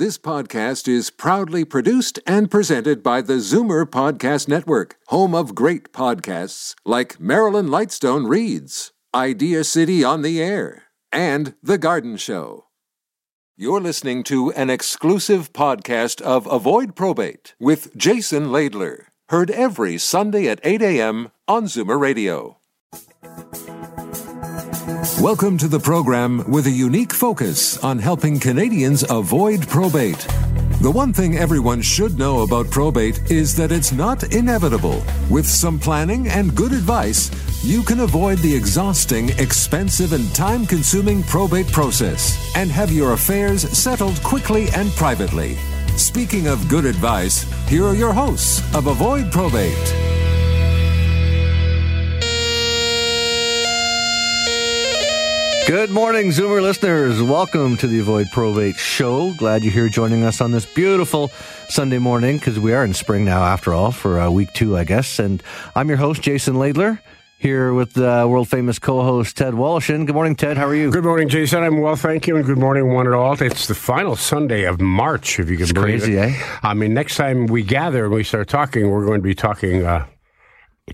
This podcast is proudly produced and presented by the Zoomer Podcast Network, home of great podcasts like Marilyn Lightstone Reads, Idea City on the Air, and The Garden Show. You're listening to an exclusive podcast of Avoid Probate with Jason Laidler, heard every Sunday at 8 a.m. on Zoomer Radio. Welcome to the program with a unique focus on helping Canadians avoid probate. The one thing everyone should know about probate is that it's not inevitable. With some planning and good advice, you can avoid the exhausting, expensive, and time consuming probate process and have your affairs settled quickly and privately. Speaking of good advice, here are your hosts of Avoid Probate. Good morning, Zoomer listeners. Welcome to the Avoid Probate Show. Glad you're here joining us on this beautiful Sunday morning because we are in spring now, after all, for uh, week two, I guess. And I'm your host, Jason Laidler, here with uh, world famous co host Ted Woloshyn. Good morning, Ted. How are you? Good morning, Jason. I'm well, thank you, and good morning, one and all. It's the final Sunday of March, if you can It's believe crazy, it. eh? I mean, next time we gather and we start talking, we're going to be talking uh,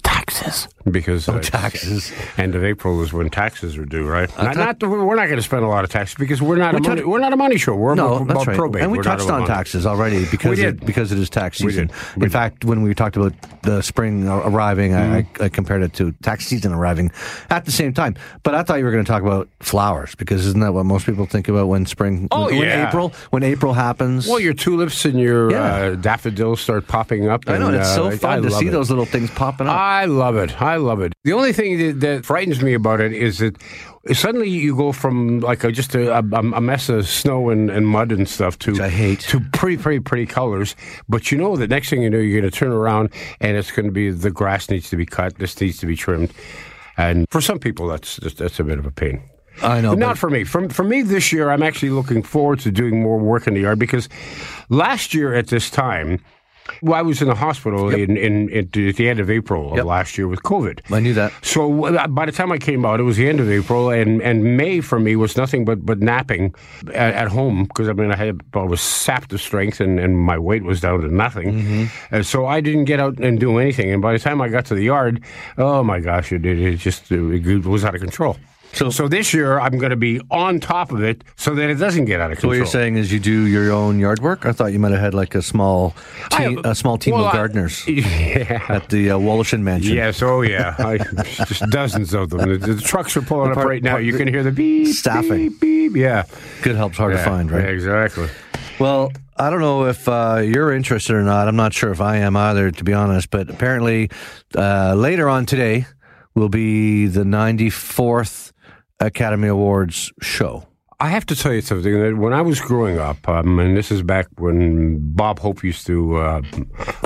taxes because uh, taxes. End of April is when taxes are due, right? not, not the, we're not going to spend a lot of taxes because we're not a We money, touched- we're not a money show. We're No, about, that's about right. probate. And we We're touched on money. taxes already because it, because it is tax season. We In fact, when we talked about the spring ar- arriving, I, I, I compared it to tax season arriving at the same time. But I thought you were going to talk about flowers because isn't that what most people think about when spring? Oh, when yeah. April when April happens. Well, your tulips and your Yeah. uh, daffodils start popping up. I know and, it's so uh, I fun to see it. those little things popping up. I love it. I love it. The only thing that, that frightens me about it is that suddenly you go from like a, just a, a, a mess of snow and, and mud and stuff to Which I hate. to pretty pretty pretty colors. But you know the next thing you know you're going to turn around and it's going to be the grass needs to be cut. This needs to be trimmed. And for some people, that's that's, that's a bit of a pain. I know, But but- not for me. For, for me this year, I'm actually looking forward to doing more work in the yard because last year at this time, well, I was in the hospital in, in, in, at the end of April of Yep. last year with COVID. I knew that. So uh, by the time I came out, it was the end of April, and, and May for me was nothing but, but napping at, at home because I mean I had I was sapped of strength and, and my weight was down to nothing, Mm-hmm. and so I didn't get out and do anything. And by the time I got to the yard, oh my gosh, it, it, it just it was out of control. So, so this year I'm going to be on top of it so that it doesn't get out of So control. what you're saying is you do your own yard work? I thought you might have had like a small team, I- a small team well, of I- gardeners Yeah. at the uh, Woloshyn Mansion. Yes, oh yeah, I, just dozens of them. The, the trucks are pulling up right now. part- You can hear the beep, Staffing. beep, beep. Yeah, Good help's hard to find, right? yeah, exactly. Well, I don't know if uh, you're interested or not. I'm not sure if I am either, to be honest. But apparently, uh, later on today will be the 94th Academy Awards show. I have to tell you something. That when I was growing up, um, and this is back when Bob Hope used to uh,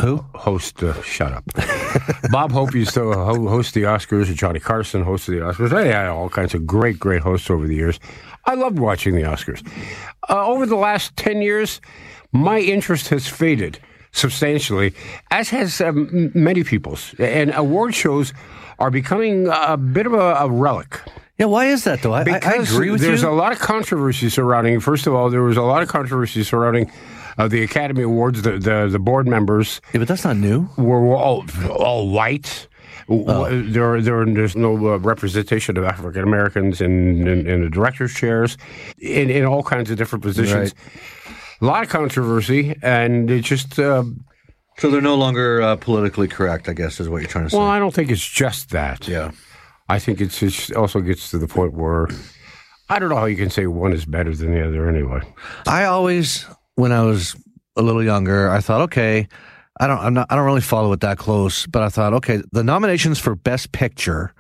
Who? host. Uh, shut up. Bob Hope used to ho- host the Oscars, and Johnny Carson hosted the Oscars. I had all kinds of great, great hosts over the years. I loved watching the Oscars. Uh, over the last ten years, my interest has faded substantially, as has um, many people's. And award shows are becoming a bit of a, a relic. Yeah, why is that though? I, I, I Because agree with there's you. a lot of controversy surrounding. First of all, there was a lot of controversy surrounding uh, the Academy Awards. The, the the board members yeah, but that's not new. were all all white. Oh. There, there, there's no uh, representation of African Americans in, in, in the directors' chairs, in, in all kinds of different positions. A lot of controversy, and it just uh, So they're no longer uh, politically correct, I guess, is what you're trying to say. well, I don't think it's just that. yeah. I think it also gets to the point where I don't know how you can say one is better than the other anyway. I always, when I was a little younger, I thought, okay, I don't, I'm not, I don't really follow it that close, but I thought, okay, the nominations for Best Picture,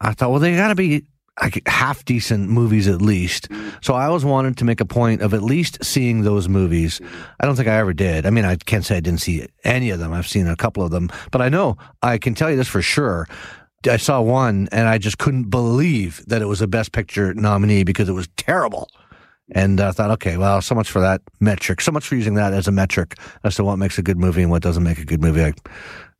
I thought, well, they got to be like half decent movies at least. So I always wanted to make a point of at least seeing those movies. I don't think I ever did. I mean, I can't say I didn't see any of them. I've seen a couple of them, but I know I can tell you this for sure. I saw one and I just couldn't believe that it was a Best Picture nominee because it was terrible. And I thought, okay, well, so much for that metric. So much for using that as a metric as to what makes a good movie and what doesn't make a good movie. I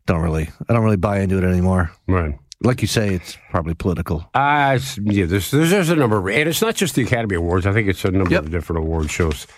don't really, I don't really buy into it anymore. Right. Like you say, it's probably political. Uh, yeah, there's, there's there's a number, of, and it's not just the Academy Awards. I think it's a number Yep. of different award shows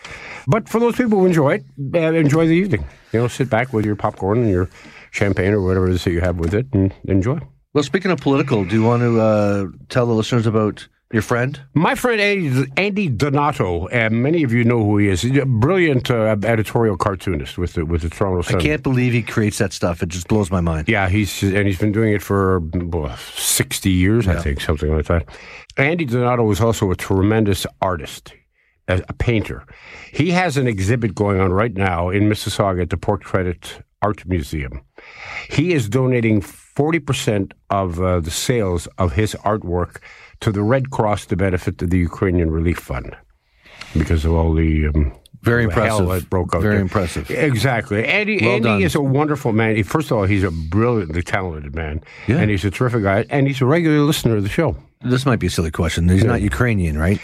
But for those people who enjoy it, uh, enjoy the evening. You know, sit back with your popcorn and your champagne or whatever it is that you have with it and enjoy. Well, speaking of political, do you want to uh, tell the listeners about your friend? My friend Andy, Andy Donato, and many of you know who he is. He's a brilliant uh, editorial cartoonist with the with the Toronto Sun. I can't believe he creates that stuff. It just blows my mind. Yeah, he's and he's been doing it for well, sixty years, I think, something like that. Andy Donato is also a tremendous artist, a, a painter. He has an exhibit going on right now in Mississauga at the Port Credit Art Museum. He is donating forty percent of uh, the sales of his artwork to the Red Cross to benefit the Ukrainian Relief Fund because of all the um, Very hell impressive. that broke out. Very there. impressive. Exactly. Andy, Well Andy done. is a wonderful man. First of all, he's a brilliantly talented man, Yeah. and he's a terrific guy, and he's a regular listener of the show. This might be a silly question. He's not Ukrainian, right?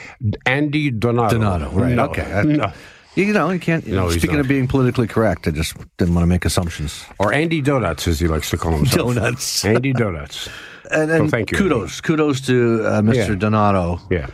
Andy Donato. Donato, right, okay. No. You know, you can't. No, he's speaking not. of being politically correct, I just didn't want to make assumptions. Or Andy Donuts, as he likes to call himself. Donuts. Andy Donuts. And, and So thank you, kudos, kudos to uh, Mr. Yeah. Donato, Yeah.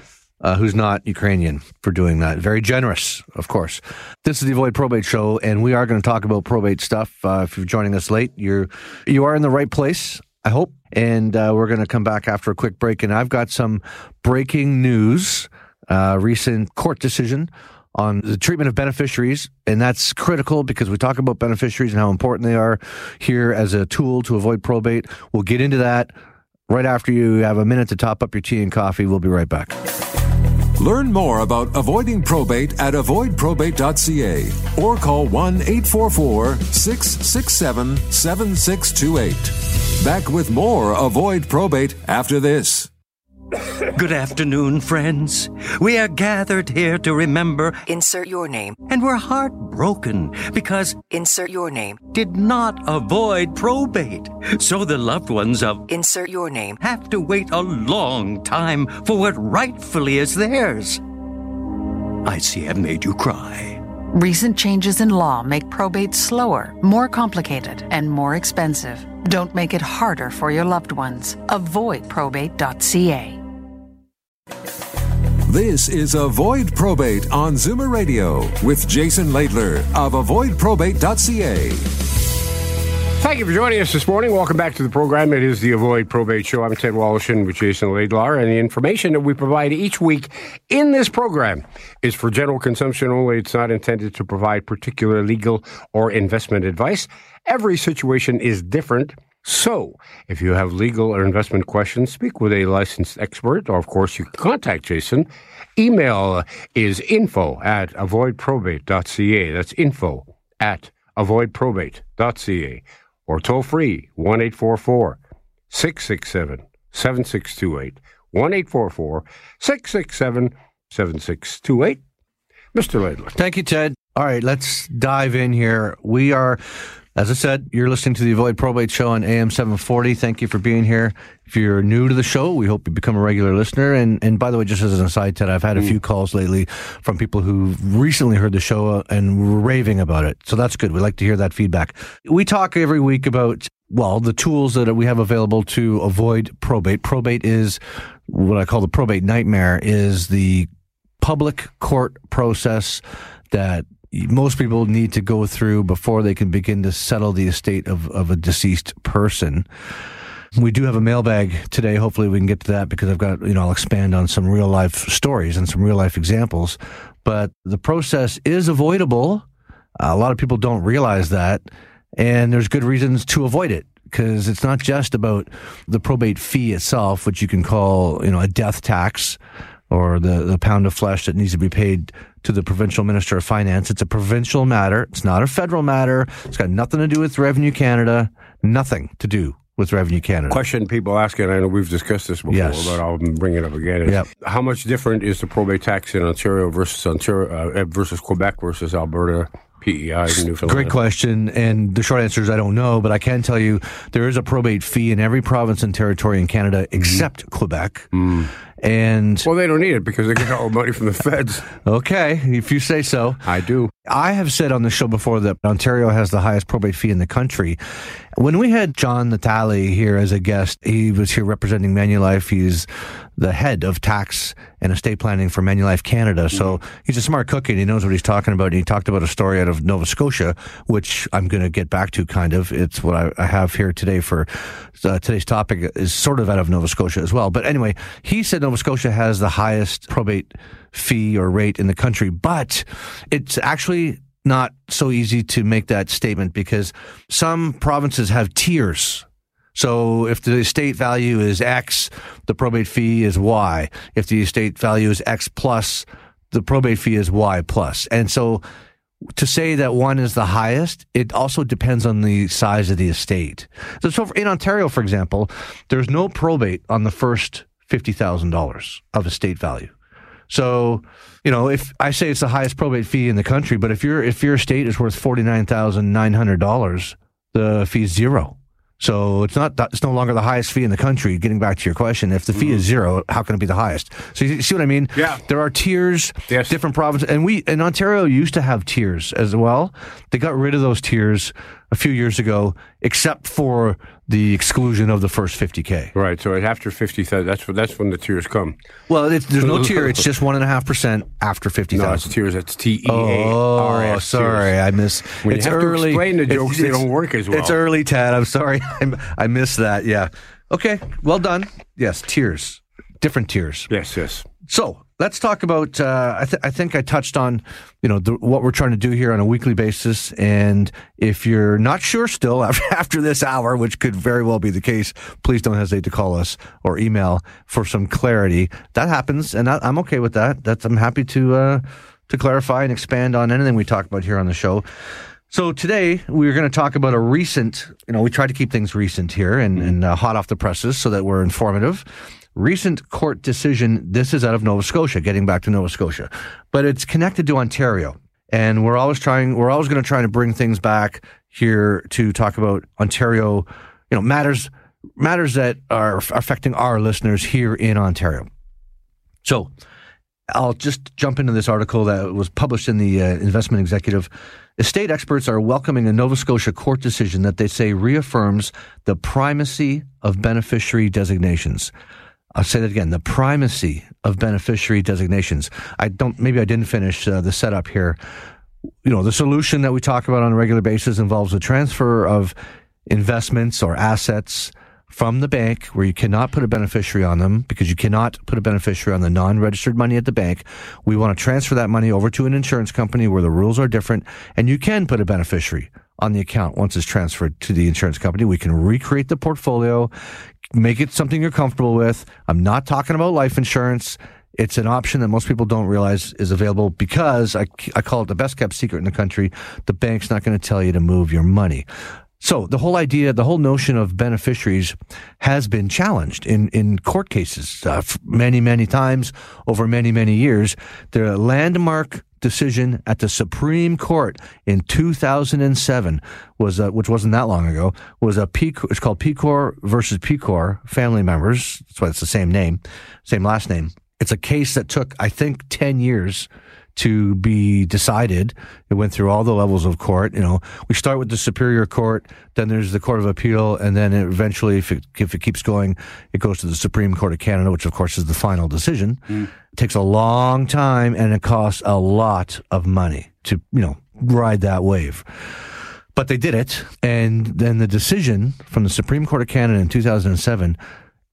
uh, who's not Ukrainian, for doing that. Very generous, of course. This is the Avoid Probate Show, and we are going to talk about probate stuff. Uh, if you're joining us late, you're you are in the right place, I hope. And uh, we're going to come back after a quick break, and I've got some breaking news, uh, recent court decision on the treatment of beneficiaries, and that's critical because we talk about beneficiaries and how important they are here as a tool to avoid probate. We'll get into that right after you have a minute to top up your tea and coffee. We'll be right back. Learn more about avoiding probate at avoidprobate.ca or call 1 844 667 7628. Back with more Avoid Probate after this. Good afternoon, friends. We are gathered here to remember, Insert your name. and we're heartbroken because Insert your name. did not avoid probate. So the loved ones of Insert your name. have to wait a long time for what rightfully is theirs. I see I've made you cry. Recent changes in law make probate slower, more complicated, and more expensive. Don't make it harder for your loved ones. Avoidprobate.ca. This is Avoid Probate on Zoomer Radio with Jason Laidler of avoidprobate.ca. Thank you for joining us this morning. Welcome back to the program. It is the Avoid Probate Show. I'm Ted Woloshyn with Jason Laidler, and the information that we provide each week in this program is for general consumption only. It's not intended to provide particular legal or investment advice. Every situation is different. So, if you have legal or investment questions, speak with a licensed expert, or of course, you can contact Jason. Email is info at avoidprobate.ca. That's info at avoidprobate.ca or toll free 1 844 667 7628. 1 844 667 7628. Mr. Laidler. Thank you, Ted. All right, let's dive in here. We are, as I said, you're listening to the Avoid Probate Show on AM 740. Thank you for being here. If you're new to the show, we hope you become a regular listener. And and by the way, just as an aside, Ted, I've had a few calls lately from people who recently heard the show uh, and were raving about it. So that's good. We like to hear that feedback. We talk every week about well, the tools that we have available to avoid probate. Probate is what I call the probate nightmare is the public court process that most people need to go through before they can begin to settle the estate of, of a deceased person. We do have a mailbag today. Hopefully, we can get to that because I've got, you know, I'll expand on some real life stories and some real life examples. But the process is avoidable. a lot of people don't realize that. And there's good reasons to avoid it because it's not just about the probate fee itself, which you can call, you know, a death tax or the, the pound of flesh that needs to be paid to the provincial minister of finance. It's a provincial matter. It's not a federal matter. It's got nothing to do with Revenue Canada. Nothing to do with Revenue Canada. Question people ask, and I know we've discussed this before, Yes. but I'll bring it up again. Yep. How much different is the probate tax in Ontario versus Ontario uh, eh, versus Quebec versus Alberta, PEI, Newfoundland? Great question. And the short answer is I don't know, but I can tell you there is a probate fee in every province and territory in Canada except mm-hmm. Quebec. Mm. And Well, they don't need it because they get all the money from the feds. okay, if you say so. I do. I have said on the show before that Ontario has the highest probate fee in the country. When we had John Natali here as a guest, he was here representing Manulife. He's the head of tax and estate planning for Manulife Canada. So he's a smart cookie and he knows what he's talking about. And he talked about a story out of Nova Scotia, which I'm going to get back to kind of. It's what I, I have here today for uh, today's topic is sort of out of Nova Scotia as well. But anyway, he said Nova Scotia has the highest probate fee or rate in the country, but it's actually not so easy to make that statement because some provinces have tiers. So if the estate value is X, the probate fee is Y. If the estate value is X plus, the probate fee is Y plus. And so to say that one is the highest, it also depends on the size of the estate. So, so in Ontario, for example, there's no probate on the first $50,000 of estate value. So, you know, if I say it's the highest probate fee in the country, but if your if your estate is worth forty nine thousand nine hundred dollars, the fee is zero. So it's not it's no longer the highest fee in the country. Getting back to your question, if the fee is mm. zero, how can it be the highest? So you see what I mean? Yeah. There are tiers, Yes. different provinces, and we in Ontario used to have tiers as well. They got rid of those tiers a few years ago, except for the exclusion of the first fifty k. Right. So after fifty thousand, that's when that's when the tears come. Well, it's, there's no tier. It's just one and a half percent after fifty No, it's thousand. tears. That's T E A R Oh, sorry. I miss. When it's early. explain the It's- jokes, they it's- don't work as well. It's early, Tad. I'm sorry. I'm, I missed that. Yeah. Okay. Well done. Yes, tiers, different tiers. Yes. Yes. So let's talk about. Uh, I, th- I think I touched on, you know, the, what we're trying to do here on a weekly basis. And if you're not sure still after, after this hour, which could very well be the case, please don't hesitate to call us or email for some clarity. That happens, and I, I'm okay with that. That's I'm happy to uh, to clarify and expand on anything we talk about here on the show. So today we're going to talk about a recent, you know, we try to keep things recent here and, and uh, hot off the presses so that we're informative. Recent court decision. This is out of Nova Scotia, getting back to Nova Scotia, but it's connected to Ontario. And we're always trying, we're always going to try to bring things back here to talk about Ontario, you know, matters, matters that are affecting our listeners here in Ontario. So I'll just jump into this article that was published in the uh, Investment Executive. Estate experts are welcoming a Nova Scotia court decision that they say reaffirms the primacy of beneficiary designations. I'll say that again: the primacy of beneficiary designations. I don't. Maybe I didn't finish uh, the setup here. You know, the solution that we talk about on a regular basis involves the transfer of investments or assets from the bank where you cannot put a beneficiary on them because you cannot put a beneficiary on the non-registered money at the bank. We want to transfer that money over to an insurance company where the rules are different and you can put a beneficiary on the account once it's transferred to the insurance company. We can recreate the portfolio, make it something you're comfortable with. I'm not talking about life insurance. It's an option that most people don't realize is available because I, I call it the best kept secret in the country. The bank's not going to tell you to move your money. So the whole idea, the whole notion of beneficiaries has been challenged in, in court cases uh, many, many times over many, many years. The landmark decision at the Supreme Court in 2007 was, uh, which wasn't that long ago, was a a P, it's called Pecore versus Pecore family members. That's why it's the same name, same last name. It's a case that took, I think, 10 years to be decided. It went through all the levels of court. You know, we start with the Superior Court, then there's the Court of Appeal, and then eventually, if it, if it keeps going, it goes to the Supreme Court of Canada, which of course is the final decision. Mm. It takes a long time and it costs a lot of money to, you know, ride that wave. But they did it. And then the decision from the Supreme Court of Canada in 2007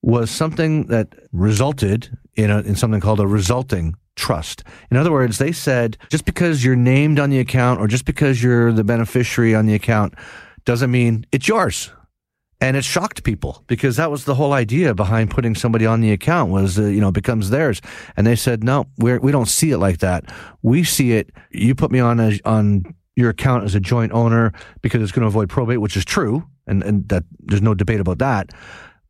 was something that resulted in, a, in something called a resulting trust. In other words, they said just because you're named on the account or just because you're the beneficiary on the account doesn't mean it's yours. And it shocked people because that was the whole idea behind putting somebody on the account was, uh, you know, it becomes theirs. And they said, no, we're, we don't see it like that. We see it. You put me on a, on your account as a joint owner because it's going to avoid probate, which is true. And, and that there's no debate about that.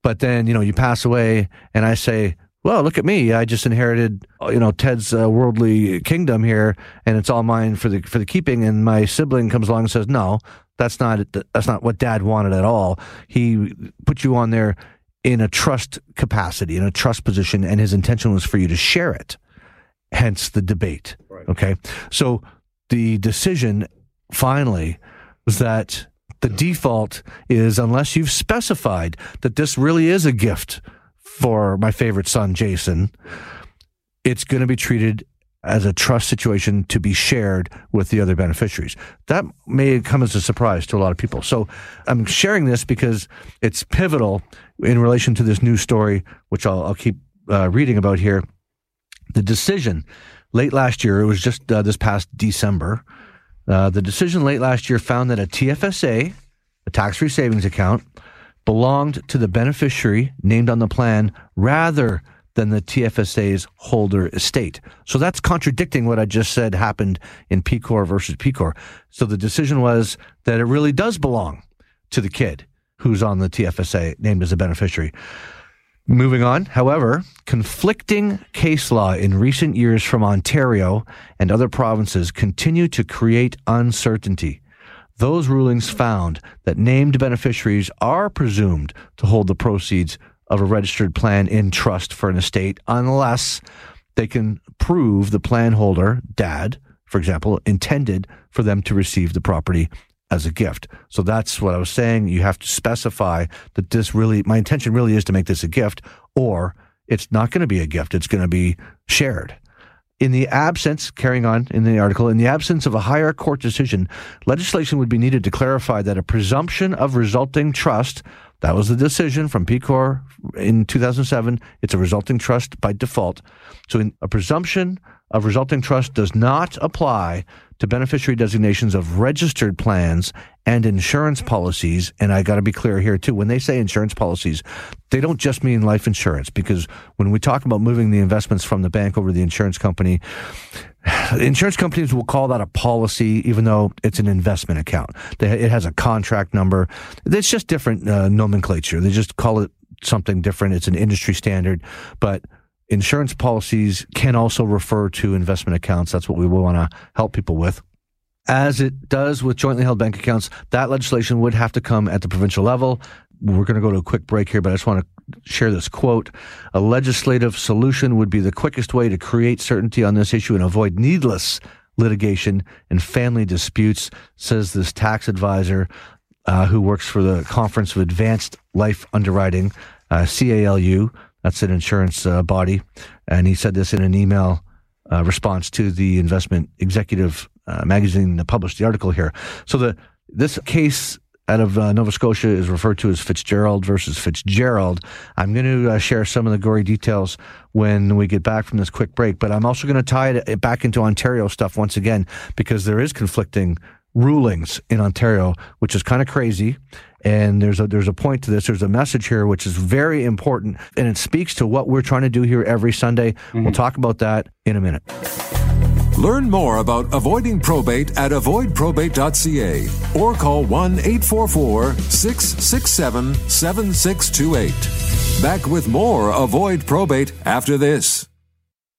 But then, you know, you pass away and I say, well, look at me. I just inherited, you know, Ted's uh, worldly kingdom here and it's all mine for the, for the keeping. And my sibling comes along and says, no, that's not, that's not what dad wanted at all. He put you on there in a trust capacity, in a trust position, and his intention was for you to share it. Hence the debate. Okay. So the decision finally was that the default is unless you've specified that this really is a gift for my favorite son, Jason, it's going to be treated as a trust situation to be shared with the other beneficiaries. That may come as a surprise to a lot of people. So I'm sharing this because it's pivotal in relation to this new story, which I'll, I'll keep uh, reading about here. The decision late last year, it was just uh, this past December, uh, the decision late last year found that a TFSA, a tax free savings account, belonged to the beneficiary named on the plan rather than the TFSA's holder estate. So that's contradicting what I just said happened in Pecore versus Pecore. So the decision was that it really does belong to the kid who's on the TFSA named as a beneficiary. Moving on, however, conflicting case law in recent years from Ontario and other provinces continue to create uncertainty. Those rulings found that named beneficiaries are presumed to hold the proceeds of a registered plan in trust for an estate unless they can prove the plan holder, dad, for example, intended for them to receive the property as a gift. So that's what I was saying. You have to specify that this really, my intention really is to make this a gift, or it's not going to be a gift. It's going to be shared. In the absence, carrying on in the article, in the absence of a higher court decision, legislation would be needed to clarify that a presumption of resulting trust, that was the decision from Pecore in 2007, it's a resulting trust by default. So in, a presumption of resulting trust does not apply to beneficiary designations of registered plans and insurance policies. And I got to be clear here too. When they say insurance policies, they don't just mean life insurance because when we talk about moving the investments from the bank over to the insurance company, insurance companies will call that a policy, even though it's an investment account. It has a contract number. It's just different uh, nomenclature. They just call it something different. It's an industry standard, but insurance policies can also refer to investment accounts. That's what we want to help people with. As it does with jointly held bank accounts, that legislation would have to come at the provincial level. We're going to go to a quick break here, but I just want to share this quote. A legislative solution would be the quickest way to create certainty on this issue and avoid needless litigation and family disputes, says this tax advisor uh, who works for the Conference of Advanced Life Underwriting, uh, CALU. That's an insurance uh, body. And he said this in an email uh, response to the investment executive uh, magazine that published the article here. So the this case out of uh, Nova Scotia is referred to as Fitzgerald versus Fitzgerald. I'm going to uh, share some of the gory details when we get back from this quick break, but I'm also going to tie it back into Ontario stuff once again because there is conflicting rulings in Ontario, which is kind of crazy. And there's a there's a point to this. There's a message here which is very important, and it speaks to what we're trying to do here every Sunday. Mm-hmm. We'll talk about that in a minute. Learn more about avoiding probate at avoidprobate.ca or call 1 844 667 7628. Back with more Avoid Probate after this.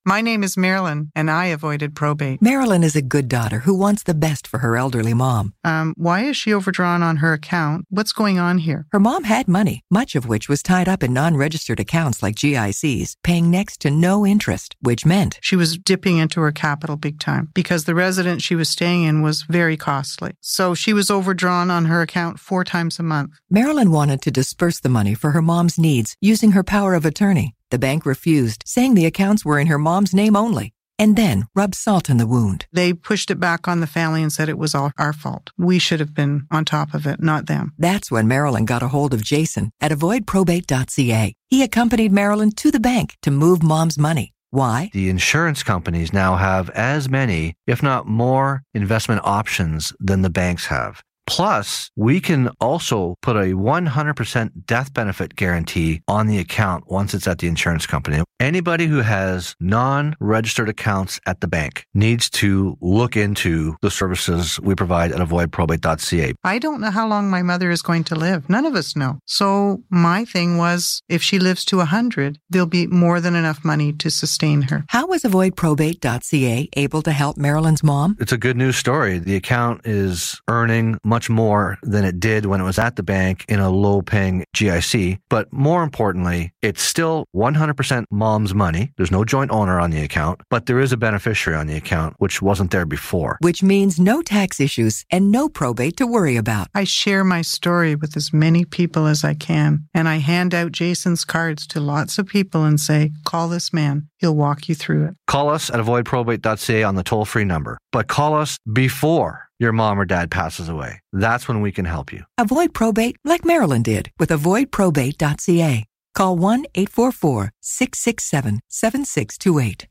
My name is Marilyn, and I avoided probate. Marilyn is a good daughter who wants the best for her elderly mom. Um, why is she overdrawn on her account? What's going on here? Her mom had money, much of which was tied up in non registered accounts like GICs, paying next to no interest, which meant she was dipping into her capital big time because the residence she was staying in was very costly. So she was overdrawn on her account four times a month. Marilyn wanted to disperse the money for her mom's needs using her power of attorney. The bank refused, saying the accounts were in her mom's name only, and then rubbed salt in the wound. They pushed it back on the family and said it was all our fault. We should have been on top of it, not them. That's when Marilyn got a hold of Jason at avoidprobate.ca. He accompanied Marilyn to the bank to move mom's money. Why? The insurance companies now have as many, if not more, investment options than the banks have. Plus, we can also put a 100% death benefit guarantee on the account once it's at the insurance company. Anybody who has non registered accounts at the bank needs to look into the services we provide at avoidprobate.ca. I don't know how long my mother is going to live. None of us know. So, my thing was if she lives to 100, there'll be more than enough money to sustain her. How was avoidprobate.ca able to help Marilyn's mom? It's a good news story. The account is earning much more than it did when it was at the bank in a low paying GIC. But more importantly, it's still 100% mom's money. There's no joint owner on the account, but there is a beneficiary on the account, which wasn't there before. Which means no tax issues and no probate to worry about. I share my story with as many people as I can, and I hand out Jason's cards to lots of people and say, call this man. He'll walk you through it. Call us at avoidprobate.ca on the toll free number, but call us before your mom or dad passes away. That's when we can help you. Avoid probate like Marilyn did with avoidprobate.ca. Call 1 844 667 7628.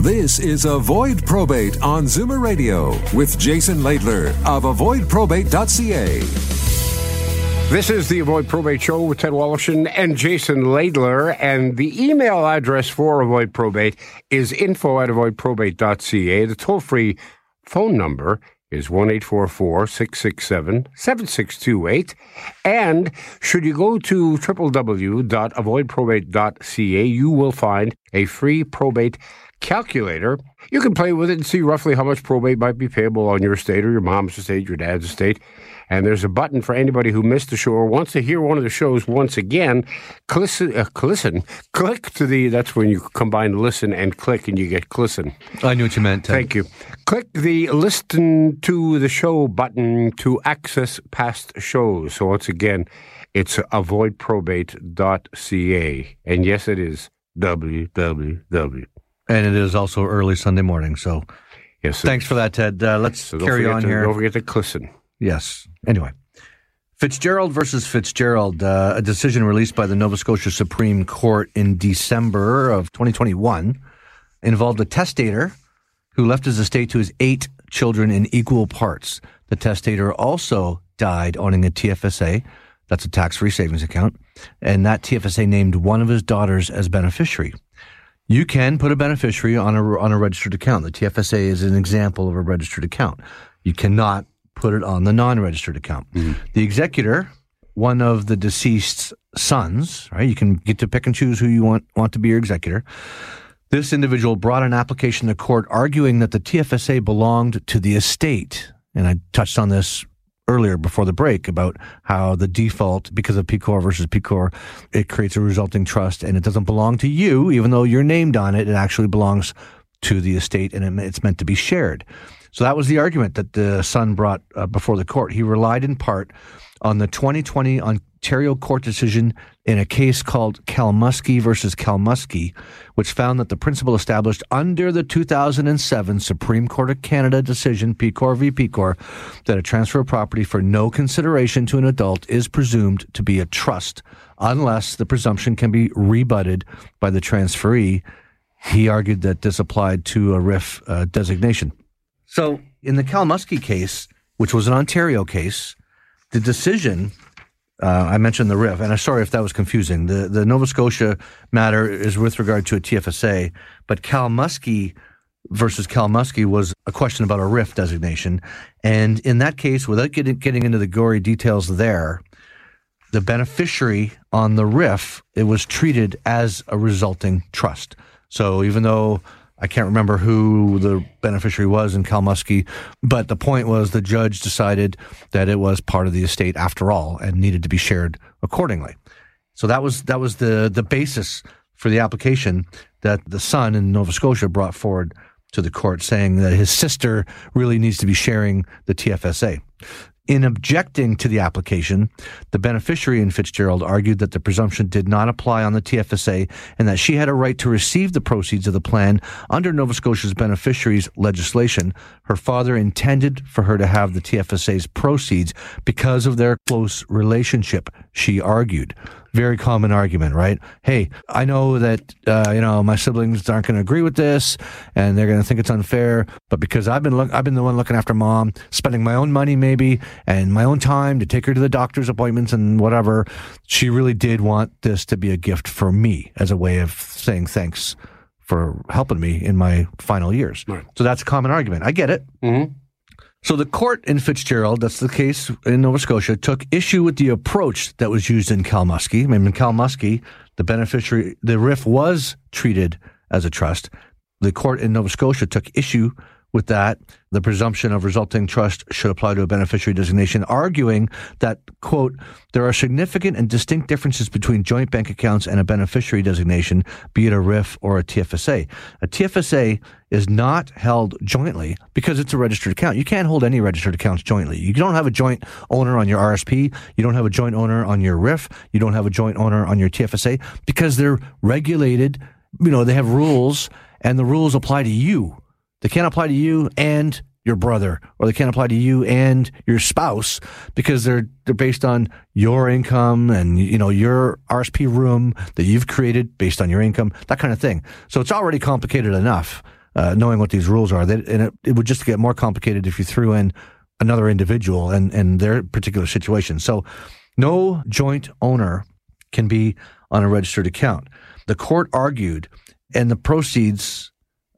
This is Avoid Probate on Zoomer Radio with Jason Laidler of avoidprobate.ca. This is the Avoid Probate Show with Ted Woloshyn and Jason Laidler. And the email address for Avoid Probate is info at avoidprobate.ca. The toll free phone number is 1 667 7628. And should you go to www.avoidprobate.ca, you will find a free probate calculator. You can play with it and see roughly how much probate might be payable on your estate or your mom's estate, your dad's estate. And there's a button for anybody who missed the show or wants to hear one of the shows once again. Uh, listen, click to the, that's when you combine listen and click and you get listen. I knew what you meant. Ted. Thank you. Click the listen to the show button to access past shows. So once again, it's avoidprobate.ca. And yes, it is www. And it is also early Sunday morning. So Yes, thanks for that, Ted. Uh, let's So carry on here. Don't forget to listen. Yes. Anyway, Fitzgerald versus Fitzgerald, uh, a decision released by the Nova Scotia Supreme Court in December of 2021, involved a testator who left his estate to his eight children in equal parts. The testator also died owning a TFSA. That's a tax free savings account. And that TFSA named one of his daughters as beneficiary. You can put a beneficiary on a, on a registered account. The TFSA is an example of a registered account. You cannot put it on the non-registered account. Mm-hmm. The executor, one of the deceased's sons, right? You can get to pick and choose who you want want to be your executor. This individual brought an application to court arguing that the TFSA belonged to the estate. And I touched on this earlier before the break about how the default, because of Pecore versus Pecore, it creates a resulting trust and it doesn't belong to you, even though you're named on it. It actually belongs to the estate and it- it's meant to be shared. So that was the argument that the son brought uh, before the court. He relied in part on the 2020 Ontario court decision in a case called Kalmusky versus Kalmusky, which found that the principle established under the 2007 Supreme Court of Canada decision, Pecore v. Pecore, that a transfer of property for no consideration to an adult is presumed to be a trust, unless the presumption can be rebutted by the transferee. He argued that this applied to a RIF uh, designation. So in the Kalmusky case, which was an Ontario case, the decision, uh, I mentioned the RIF, and I'm sorry if that was confusing. The, the Nova Scotia matter is with regard to a TFSA, but Kalmusky versus Kalmusky was a question about a RIF designation. And in that case, without getting, getting into the gory details there, the beneficiary on the RIF, it was treated as a resulting trust. So even though I can't remember who the beneficiary was in Kalmusky, but the point was the judge decided that it was part of the estate after all and needed to be shared accordingly. So that was that was the the basis for the application that the son in Nova Scotia brought forward to the court, saying that his sister really needs to be sharing the TFSA. In objecting to the application, the beneficiary in Fitzgerald argued that the presumption did not apply on the TFSA and that she had a right to receive the proceeds of the plan under Nova Scotia's beneficiaries legislation. Her father intended for her to have the TFSA's proceeds because of their close relationship, she argued. Very common argument, right? Hey, I know that uh, you know my siblings aren't going to agree with this, and they're going to think it's unfair. But because I've been look, I've been the one looking after mom, spending my own money maybe and my own time to take her to the doctor's appointments and whatever. She really did want this to be a gift for me as a way of saying thanks for helping me in my final years. So that's a common argument. I get it. So the court in Fitzgerald, that's the case in Nova Scotia, took issue with the approach that was used in Kalmusky. I mean, in Kalmusky, the beneficiary, the RIF was treated as a trust. The court in Nova Scotia took issue with that. The presumption of resulting trust should apply to a beneficiary designation, arguing that, quote, there are significant and distinct differences between joint bank accounts and a beneficiary designation, be it a RIF or a TFSA. A TFSA is not held jointly because it's a registered account. You can't hold any registered accounts jointly. You don't have a joint owner on your RSP. You don't have a joint owner on your RIF. You don't have a joint owner on your TFSA because they're regulated. You know, they have rules and the rules apply to you. They can't apply to you and your brother, or they can't apply to you and your spouse because they're they're based on your income and you know your RSP room that you've created based on your income, that kind of thing. So it's already complicated enough uh, knowing what these rules are. That and it, it would just get more complicated if you threw in another individual and and their particular situation. So no joint owner can be on a registered account. The court argued, and the proceeds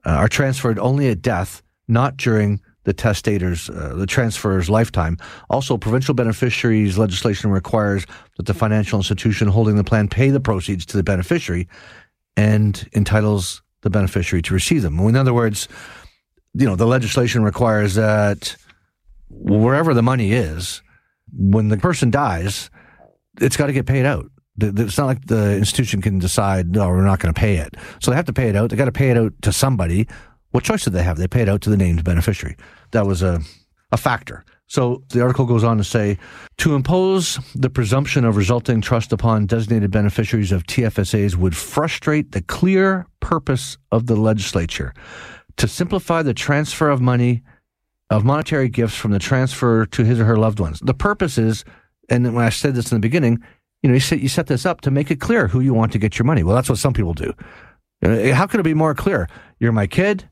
uh, are transferred only at death, not during the testator's, uh, the transfer's lifetime. Also, provincial beneficiaries legislation requires that the financial institution holding the plan pay the proceeds to the beneficiary and entitles the beneficiary to receive them. In other words, you know, the legislation requires that wherever the money is, when the person dies, it's got to get paid out. It's not like the institution can decide, no, we're not going to pay it. So they have to pay it out. They got to pay it out to somebody. What choice did they have? They pay it out to the named beneficiary. That was a, a factor. So the article goes on to say to impose the presumption of resulting trust upon designated beneficiaries of TFSAs would frustrate the clear purpose of the legislature to simplify the transfer of money, of monetary gifts from the transfer to his or her loved ones. The purpose is, and when I said this in the beginning, you know, you set, you set this up to make it clear who you want to get your money. Well, that's what some people do. How could it be more clear? You're my kid.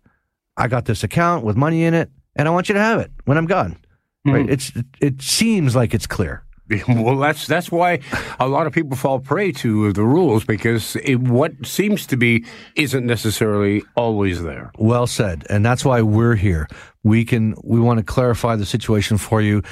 I got this account with money in it, and I want you to have it when I'm gone. Mm-hmm. Right? It's it seems like it's clear. Well, that's that's why a lot of people fall prey to the rules because it, what seems to be isn't necessarily always there. Well said, and that's why we're here. We can we want to clarify the situation for you,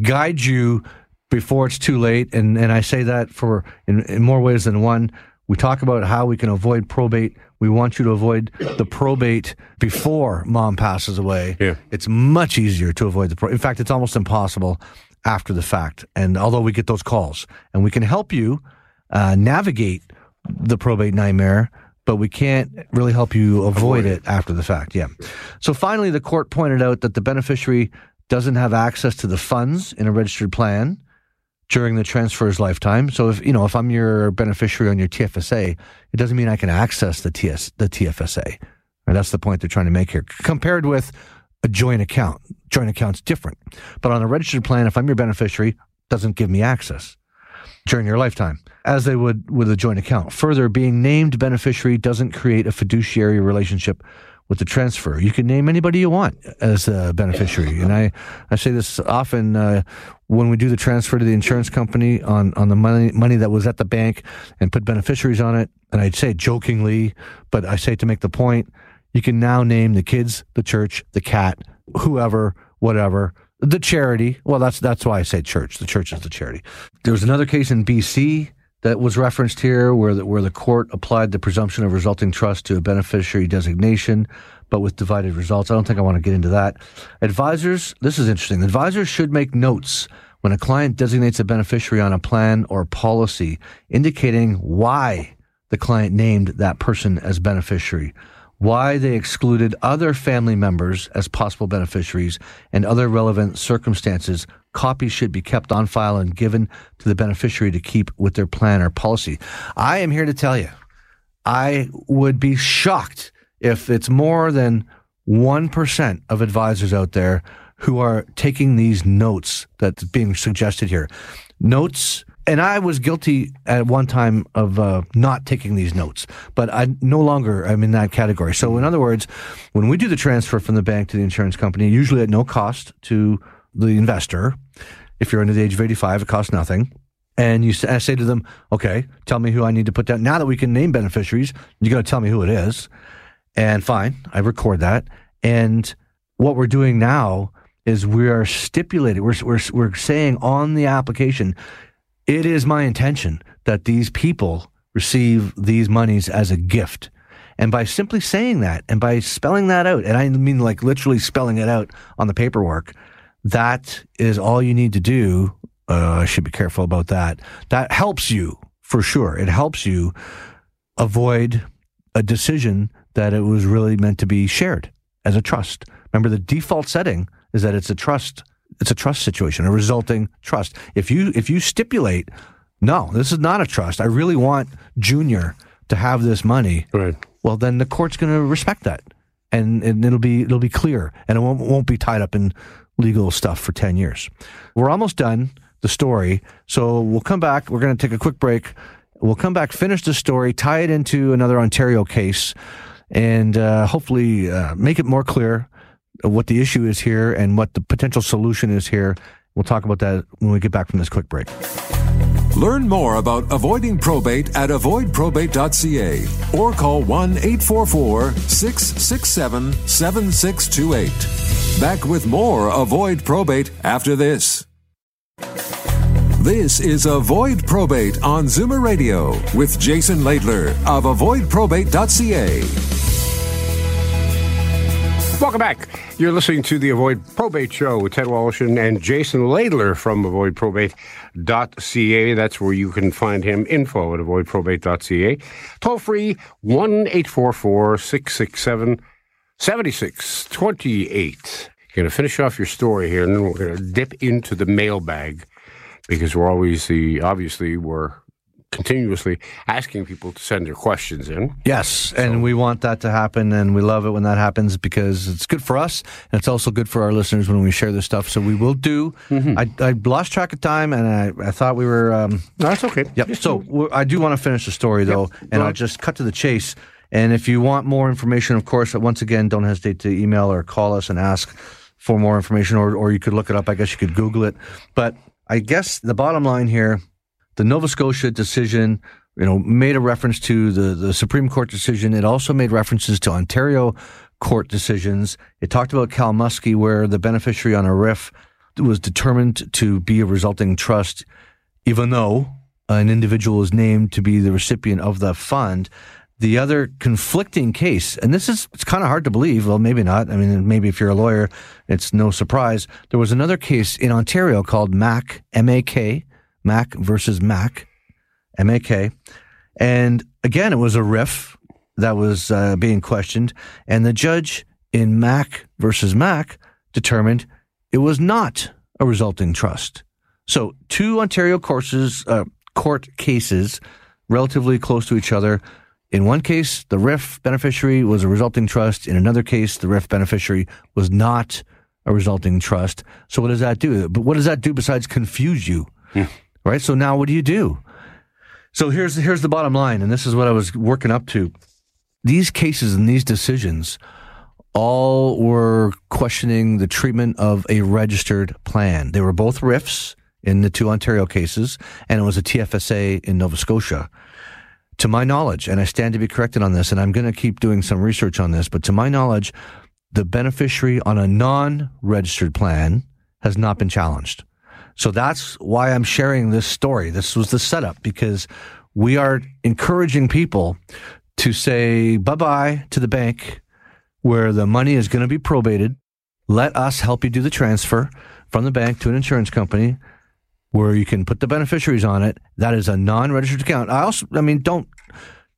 guide you before it's too late. And, and I say that for in, in more ways than one. We talk about how we can avoid probate. We want you to avoid the probate before mom passes away. Yeah. It's much easier to avoid the probate. In fact, it's almost impossible after the fact. And although we get those calls, and we can help you uh, navigate the probate nightmare, but we can't really help you avoid, avoid it after the fact. Yeah. So finally, the court pointed out that the beneficiary doesn't have access to the funds in a registered plan during the transfer's lifetime. So if you know if I'm your beneficiary on your TFSA, it doesn't mean I can access the TS the TFSA. And that's the point they're trying to make here. Compared with a joint account, joint account's different. But on a registered plan, if I'm your beneficiary, doesn't give me access during your lifetime, as they would with a joint account. Further, being named beneficiary doesn't create a fiduciary relationship with the transfer. You can name anybody you want as a beneficiary. And I, I say this often uh, when we do the transfer to the insurance company on, on the money, money that was at the bank and put beneficiaries on it. And I'd say jokingly, but I say to make the point, you can now name the kids, the church, the cat, whoever, whatever, the charity. Well, that's, that's why I say church. The church is the charity. There was another case in BC that was referenced here, where the, where the court applied the presumption of resulting trust to a beneficiary designation, but with divided results. I don't think I want to get into that. Advisors, this is interesting. Advisors should make notes when a client designates a beneficiary on a plan or policy, indicating why the client named that person as beneficiary why they excluded other family members as possible beneficiaries and other relevant circumstances copies should be kept on file and given to the beneficiary to keep with their plan or policy. I am here to tell you, I would be shocked if it's more than 1% of advisors out there who are taking these notes that's being suggested here. Notes and I was guilty at one time of uh, not taking these notes, but I no longer am in that category. So, in other words, when we do the transfer from the bank to the insurance company, usually at no cost to the investor. If you're under the age of 85, it costs nothing. And you I say to them, okay, tell me who I need to put down. Now that we can name beneficiaries, you got to tell me who it is. And fine, I record that. And what we're doing now is we are stipulating, we're, we're, we're saying on the application, it is my intention that these people receive these monies as a gift. And by simply saying that and by spelling that out, and I mean like literally spelling it out on the paperwork, that is all you need to do. Uh, I should be careful about that. That helps you for sure. It helps you avoid a decision that it was really meant to be shared as a trust. Remember, the default setting is that it's a trust. It's a trust situation, a resulting trust. If you if you stipulate, no, this is not a trust. I really want Junior to have this money. Right. Well, then the court's going to respect that, and, and it'll be it'll be clear, and it won't won't be tied up in legal stuff for ten years. We're almost done the story, so we'll come back. We're going to take a quick break. We'll come back, finish the story, tie it into another Ontario case, and uh, hopefully uh, make it more clear what the issue is here and what the potential solution is here. We'll talk about that when we get back from this quick break. Learn more about avoiding probate at avoidprobate.ca or call 1 844 667 7628. Back with more Avoid Probate after this. This is Avoid Probate on Zoomer Radio with Jason Laidler of avoidprobate.ca. Welcome back. You're listening to the Avoid Probate Show with Ted Woloshyn and Jason Laidler from avoidprobate.ca. That's where you can find him. Info at avoidprobate.ca. Toll free 1 844 667 7628. You're going to finish off your story here, and then we're going to dip into the mailbag because we're always the obviously we're continuously asking people to send their questions in. Yes, and we want that to happen, and we love it when that happens because it's good for us, and it's also good for our listeners when we share this stuff. So we will do. I, I lost track of time, and I, I thought we were. Um, No, that's okay. Yep. So I do want to finish the story though, and I'll just cut to the chase. And if you want more information, of course, once again, don't hesitate to email or call us and ask for more information, or or you could look it up. I guess you could Google it. But I guess the bottom line here, the Nova Scotia decision, you know, made a reference to the the Supreme Court decision. It also made references to Ontario court decisions. It talked about Calmusky, where the beneficiary on a RRIF was determined to be a resulting trust, even though an individual is named to be the recipient of the fund. The other conflicting case, and this is it's kind of hard to believe. Well, maybe not. I mean, maybe if you're a lawyer, it's no surprise. There was another case in Ontario called Mak M A K Mak versus Mak M A K, and again, it was a RRIF that was uh, being questioned, and the judge in Mak versus Mak determined it was not a resulting trust. So, two Ontario courses, uh, court cases, relatively close to each other. In one case, the RRIF beneficiary was a resulting trust. In another case, the RRIF beneficiary was not a resulting trust. So, what does that do? But what does that do besides confuse you? Right. So now, what do you do? So here's here's the bottom line, and this is what I was working up to. These cases and these decisions all were questioning the treatment of a registered plan. They were both RRIFs in the two Ontario cases, and it was a TFSA in Nova Scotia. To my knowledge, and I stand to be corrected on this, and I'm going to keep doing some research on this, but to my knowledge, the beneficiary on a non registered plan has not been challenged. So that's why I'm sharing this story. This was the setup because we are encouraging people to say bye bye to the bank where the money is going to be probated. Let us help you do the transfer from the bank to an insurance company where you can put the beneficiaries on it. That is a non-registered account. I also, I mean, don't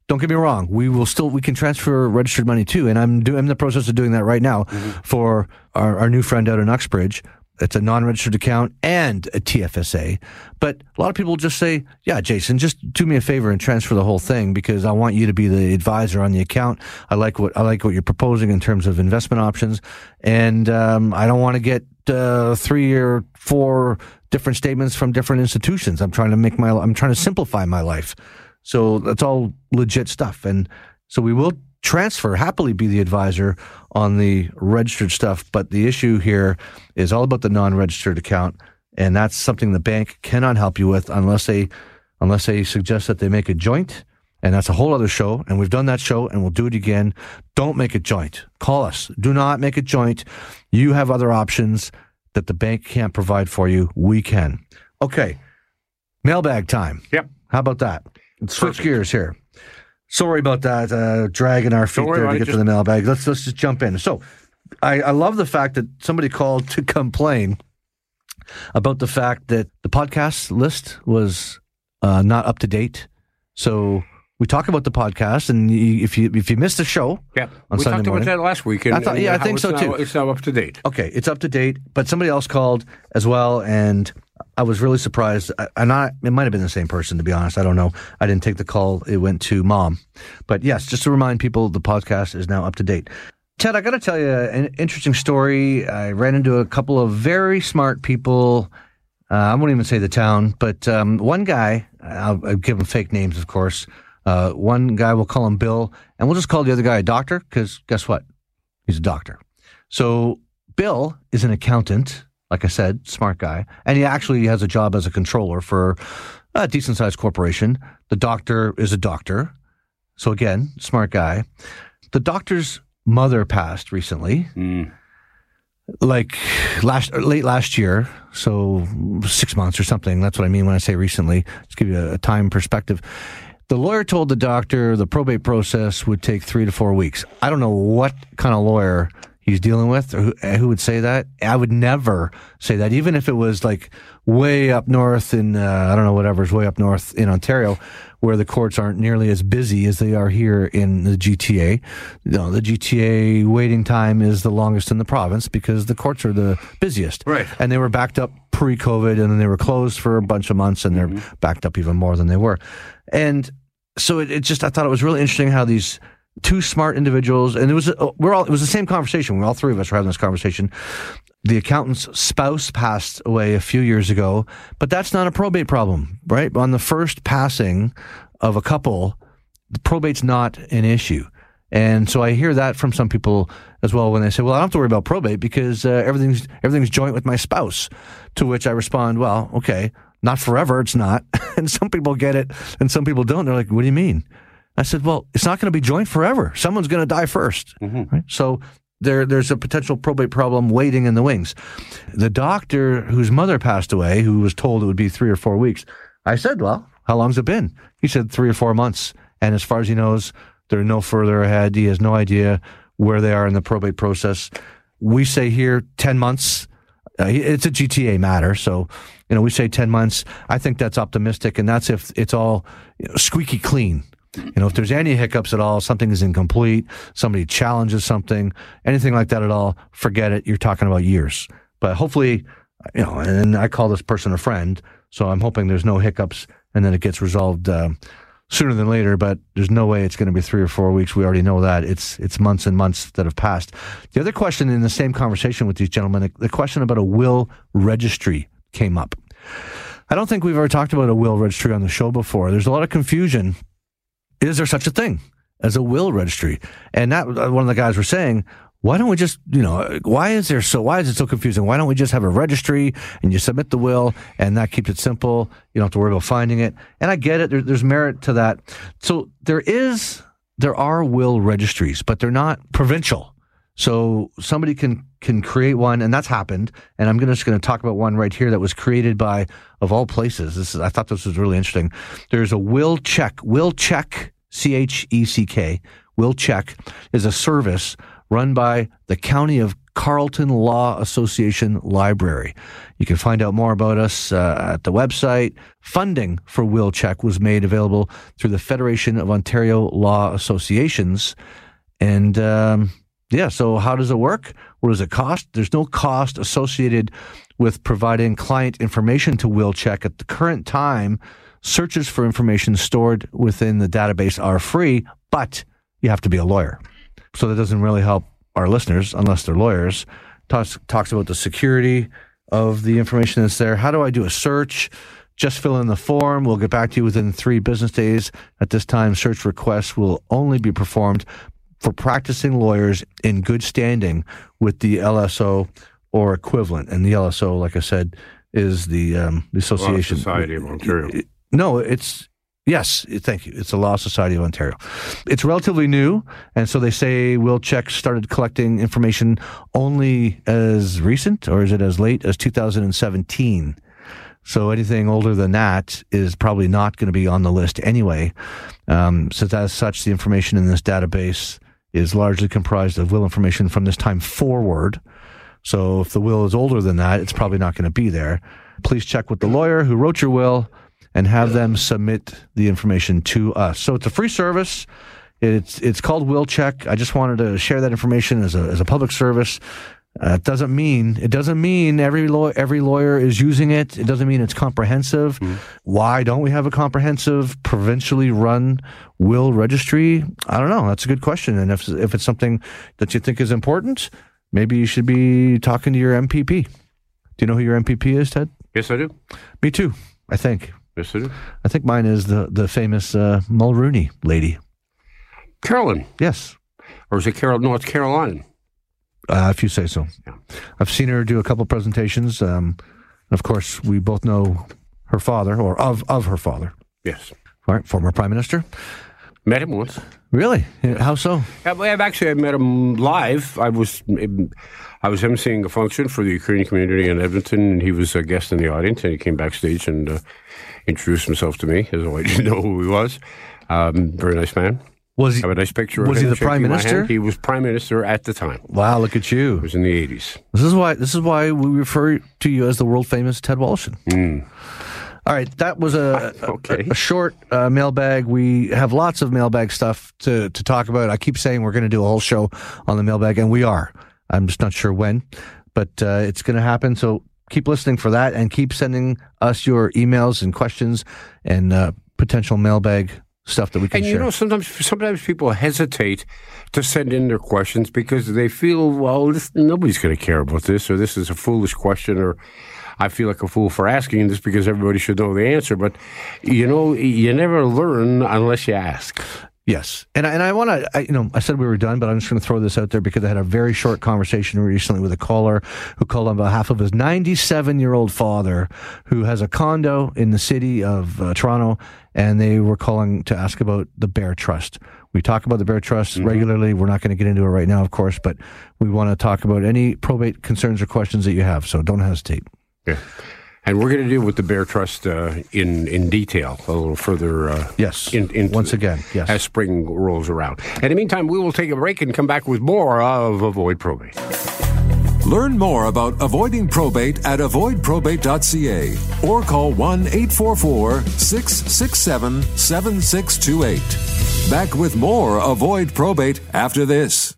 don't get me wrong. We will still we can transfer registered money too, and I'm doing I'm in the process of doing that right now mm-hmm. for our, our new friend out in Uxbridge. It's a non-registered account and a TFSA. But a lot of people just say, "Yeah, Jason, just do me a favor and transfer the whole thing because I want you to be the advisor on the account. I like what I like what you're proposing in terms of investment options, and um, I don't want to get uh, three or four different statements from different institutions. I'm trying to make my I'm trying to simplify my life. So that's all legit stuff. And so we will transfer, happily be the advisor on the registered stuff. But the issue here is all about the non-registered account. And that's something the bank cannot help you with unless they, unless they suggest that they make a joint. And that's a whole other show. And we've done that show and we'll do it again. Don't make a joint. Call us. Do not make a joint. You have other options that the bank can't provide for you. We can. Okay. Mailbag time. Yep. How about that? Switch gears here. Sorry about that, uh, dragging our feet worry there about to it, get to just- the mailbag. Let's let's just jump in. So, I, I love the fact that somebody called to complain about the fact that the podcast list was uh, not up to date. So we talk about the podcast, and you, if you if you missed the show, Yeah, On we Sunday talked morning. about that last week. And, I thought- and yeah, I how think it's so, now- too. It's now up to date. okay, it's up to date. But somebody else called as well, and I was really surprised. I- And I, it might have been the same person, to be honest. I don't know. I didn't take the call. It went to mom. But yes, just to remind people, the podcast is now up to date. Ted, I got to tell you an interesting story. I ran into a couple of very smart people. Uh, I won't even say the town, but um, one guy, I'll, I'll give him fake names, of course. Uh, one guy, we'll call him Bill, and we'll just call the other guy a doctor because guess what? He's a doctor. So Bill is an accountant, like I said, smart guy, and he actually has a job as a controller for a decent sized corporation. The doctor is a doctor. So again, smart guy. The doctor's mother passed recently, hmm. like last late last year, so six months or something. That's what I mean when I say recently. Just give you a, a time perspective. The lawyer told the doctor the probate process would take three to four weeks. I don't know what kind of lawyer he's dealing with or who, who would say that. I would never say that, even if it was like way up north in, uh, I don't know, whatever's way up north in Ontario, where the courts aren't nearly as busy as they are here in the GTA. You know, the GTA waiting time is the longest in the province because the courts are the busiest. Right. And they were backed up pre COVID and then they were closed for a bunch of months and they're backed up even more than they were. And so it, it just, I thought it was really interesting how these two smart individuals, and it was, uh, we're all, it was the same conversation. We all three of us were having this conversation. The accountant's spouse passed away a few years ago, but that's not a probate problem, right? On the first passing of a couple, probate's not an issue. And so I hear that from some people as well when they say, "Well, I don't have to worry about probate because uh, everything's everything's joint with my spouse." To which I respond, "Well, okay, not forever. It's not." and some people get it, and some people don't. They're like, "What do you mean?" I said, "Well, it's not going to be joint forever. Someone's going to die 1st right? So there, there's a potential probate problem waiting in the wings." The doctor whose mother passed away, who was told it would be three or four weeks, I said, "Well, how long's it been?" He said three or four months, and as far as he knows, they're no further ahead. He has no idea where they are in the probate process. We say here ten months. Uh, it's a GTA matter, so you know we say ten months. I think that's optimistic, and that's if it's all you know, squeaky clean. You know, if there's any hiccups at all, something is incomplete, somebody challenges something, anything like that at all, forget it. You're talking about years. But hopefully, you know, and I call this person a friend, so I'm hoping there's no hiccups and then it gets resolved um, sooner than later. But there's no way it's going to be three or four weeks. We already know that it's it's months and months that have passed. The other question in the same conversation with these gentlemen, the question about a will registry came up. I don't think we've ever talked about a will registry on the show before. There's a lot of confusion. Is there such a thing as a will registry? And that uh, one of the guys were saying, why don't we just, you know, why is there so, why is it so confusing? Why don't we just have a registry and you submit the will and that keeps it simple? You don't have to worry about finding it. And I get it. There, there's merit to that. So there is, there are will registries, but they're not provincial. So somebody can can create one, and that's happened. And I'm just going to talk about one right here that was created by, of all places. This is, I thought this was really interesting. There's a will check. Will check. C H E C K. Will check is a service run by the County of Carleton Law Association Library. You can find out more about us uh, at the website. Funding for Will Check was made available through the Federation of Ontario Law Associations. And um, yeah, so how does it work? What does it cost? There's no cost associated with providing client information to Will Check at the current time. Searches for information stored within the database are free, but you have to be a lawyer. So that doesn't really help our listeners unless they're lawyers. Talks, talks about the security of the information that's there. How do I do a search? Just fill in the form. We'll get back to you within three business days. At this time, search requests will only be performed for practicing lawyers in good standing with the LSO or equivalent. And the LSO, like I said, is the um, the Law association. Society of Ontario. No, it's yes. Thank you. It's the Law Society of Ontario. It's relatively new, and so they say Will Check started collecting information only as recent, or is it as late as 2017? So anything older than that is probably not going to be on the list anyway. Um, so as such, the information in this database is largely comprised of will information from this time forward. So if the will is older than that, it's probably not going to be there. Please check with the lawyer who wrote your will and have them submit the information to us. So it's a free service. It's it's called Will Check. I just wanted to share that information as a as a public service. Uh, it doesn't mean it doesn't mean every law, every lawyer is using it. It doesn't mean it's comprehensive. Mm-hmm. Why don't we have a comprehensive, provincially run will registry? I don't know. That's a good question. And if if it's something that you think is important, maybe you should be talking to your MPP. Do you know who your MPP is, Ted? Yes, I do. Me too. I think. Yes, I do. I think mine is the the famous uh, Mulroney lady. Carolyn. Yes, Or is it Carol? No, it's Caroline. Uh, if you say so. Yeah. I've seen her do a couple presentations. Um, of course, we both know her father, or of of her father, Yes. All right, former prime minister. Met him once. Really? How so? I've actually I met him live. I was I was emceeing a function for the Ukrainian community in Edmonton, and he was a guest in the audience, and he came backstage and uh, introduced himself to me, as though I didn't know who he was. Um, very nice man. Was he? I have a nice picture. Was he the prime minister? He was prime minister at the time. Wow! Look at you. It was in the eighties. This is why. This is why we refer to you as the world famous Ted Woloshyn. All right, that was a Okay. a, a short uh, mailbag. We have lots of mailbag stuff to to talk about. I keep saying we're going to do a whole show on the mailbag, and we are. I'm just not sure when, but uh, it's going to happen. So keep listening for that, and keep sending us your emails and questions and uh, potential mailbag stuff that we can And share. you know, sometimes sometimes people hesitate to send in their questions because they feel, well, this, nobody's going to care about this, or this is a foolish question, or I feel like a fool for asking this because everybody should know the answer. But you know, you never learn unless you ask. Yes, and I, and I want to, you know, I said we were done, but I'm just going to throw this out there because I had a very short conversation recently with a caller who called on behalf of his 97 year old father who has a condo in the city of uh, Toronto, and they were calling to ask about the Bare Trust. We talk about the Bare Trust regularly. We're not going to get into it right now, of course, but we want to talk about any probate concerns or questions that you have. So don't hesitate. Yeah. And we're going to deal with the Bare Trust uh, in in detail a little further. Uh, Yes. in, into Once again, yes. As spring rolls around. In the meantime, we will take a break and come back with more of Avoid Probate. Learn more about avoiding probate at avoidprobate.ca or call 1 844 667 7628. Back with more Avoid Probate after this.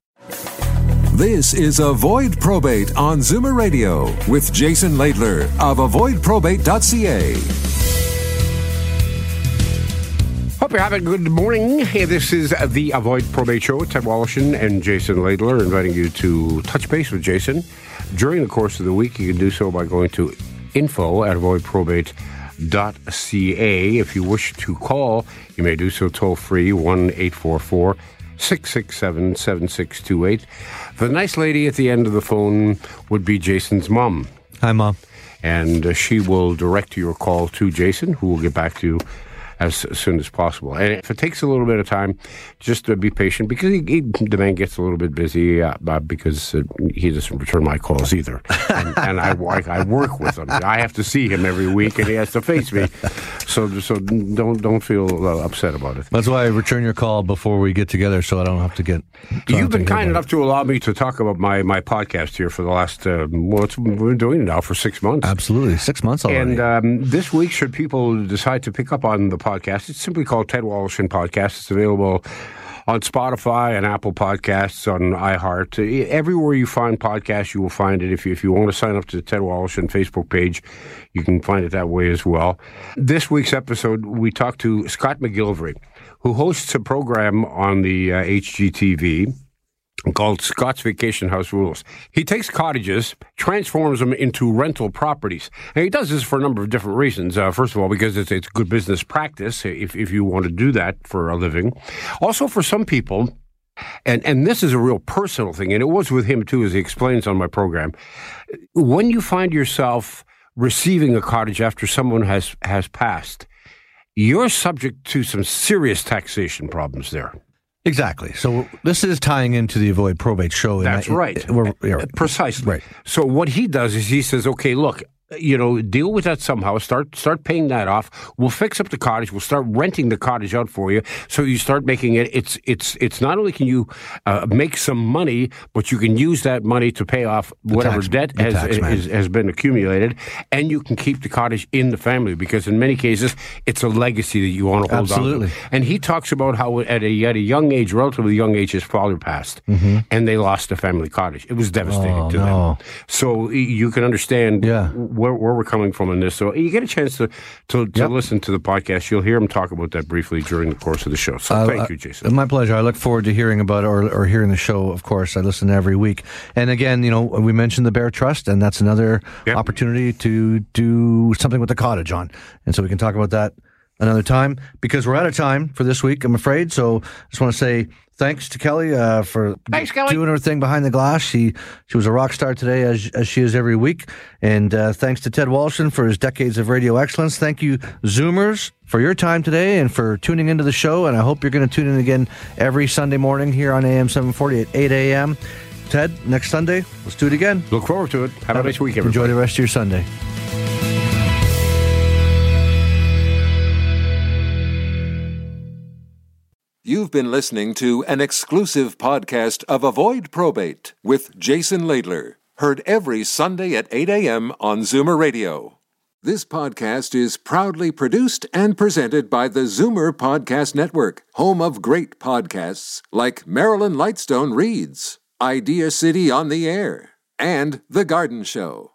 This is Avoid Probate on Zoomer Radio with Jason Laidler of avoidprobate.ca. Hope you're having a good morning. Hey, this is the Avoid Probate Show. Ted Woloshyn and Jason Laidler inviting you to touch base with Jason during the course of the week. You can do so by going to info at avoidprobate.ca. If you wish to call, you may do so toll free 1 844 667 7628. The nice lady at the end of the phone would be Jason's mom Hi, Mom. and uh, she will direct your call to Jason, who will get back to you as soon as possible. And if it takes a little bit of time, just uh, be patient because he, he, the man gets a little bit busy uh, uh, because uh, he doesn't return my calls either. and and I, I, I work with him. I have to see him every week, and he has to face me. So so don't don't feel uh, upset about it. That's why I return your call before we get together, so I don't have to get. so I don't You've been kind enough to allow me to talk about my, my podcast here for the last, uh, well, it's, we've been doing it now for six months. Absolutely, six months already. And um, this week, should people decide to pick up on the podcast, it's simply called Ted Woloshyn Podcast. It's available on Spotify and Apple Podcasts, on iHeart. Everywhere you find podcasts, you will find it. If you, if you want to sign up to the Ted Woloshyn Facebook page, you can find it that way as well. This week's episode, we talked to Scott McGillivray, who hosts a program on the uh, HGTV called Scott's Vacation House Rules. He takes cottages, transforms them into rental properties. And he does this for a number of different reasons. Uh, first of all, because it's, it's good business practice if, if you want to do that for a living. Also, for some people, and, and this is a real personal thing, and it was with him too, as he explains on my program. When you find yourself receiving a cottage after someone has, has passed, you're subject to some serious taxation problems there. Exactly. So this is tying into the avoid probate show. That's I- right. We're, yeah, Precisely. Right. So what he does is he says, okay, look, you know, deal with that somehow. Start start paying that off. We'll fix up the cottage. We'll start renting the cottage out for you. So you start making it. It's it's it's not only can you uh, make some money, but you can use that money to pay off whatever tax- debt has, has has been accumulated, and you can keep the cottage in the family because in many cases it's a legacy that you want to hold Absolutely. on to. And he talks about how at a at a young age, relatively young age, his father passed, and they lost the family cottage. It was devastating Mm-hmm. Oh, to no. them. So you can understand Yeah. Where, where we're coming from in this. So you get a chance to to, to Yep. listen to the podcast. You'll hear him talk about that briefly during the course of the show. So Uh, thank uh, you, Jason. My pleasure. I look forward to hearing about or, or hearing the show. Of course, I listen every week. And again, you know, we mentioned the Bare Trust, and that's another Yep. opportunity to do something with the cottage on. And so we can talk about that another time because we're out of time for this week, I'm afraid. So I just want to say thanks to Kelly uh, for Thanks, Kelly. doing her thing behind the glass. She she was a rock star today, as as she is every week. And uh, thanks to Ted Woloshyn for his decades of radio excellence. Thank you, Zoomers, for your time today and for tuning into the show. And I hope you're going to tune in again every Sunday morning here on AM 740 at 8 a.m. Ted, next Sunday, let's do it again. Look forward to it. Have a nice week, everybody. Enjoy the rest of your Sunday. You've been listening to an exclusive podcast of Avoid Probate with Jason Laidler, heard every Sunday at 8 a.m. on Zoomer Radio. This podcast is proudly produced and presented by the Zoomer Podcast Network, home of great podcasts like Marilyn Lightstone Reads, Idea City on the Air, and The Garden Show.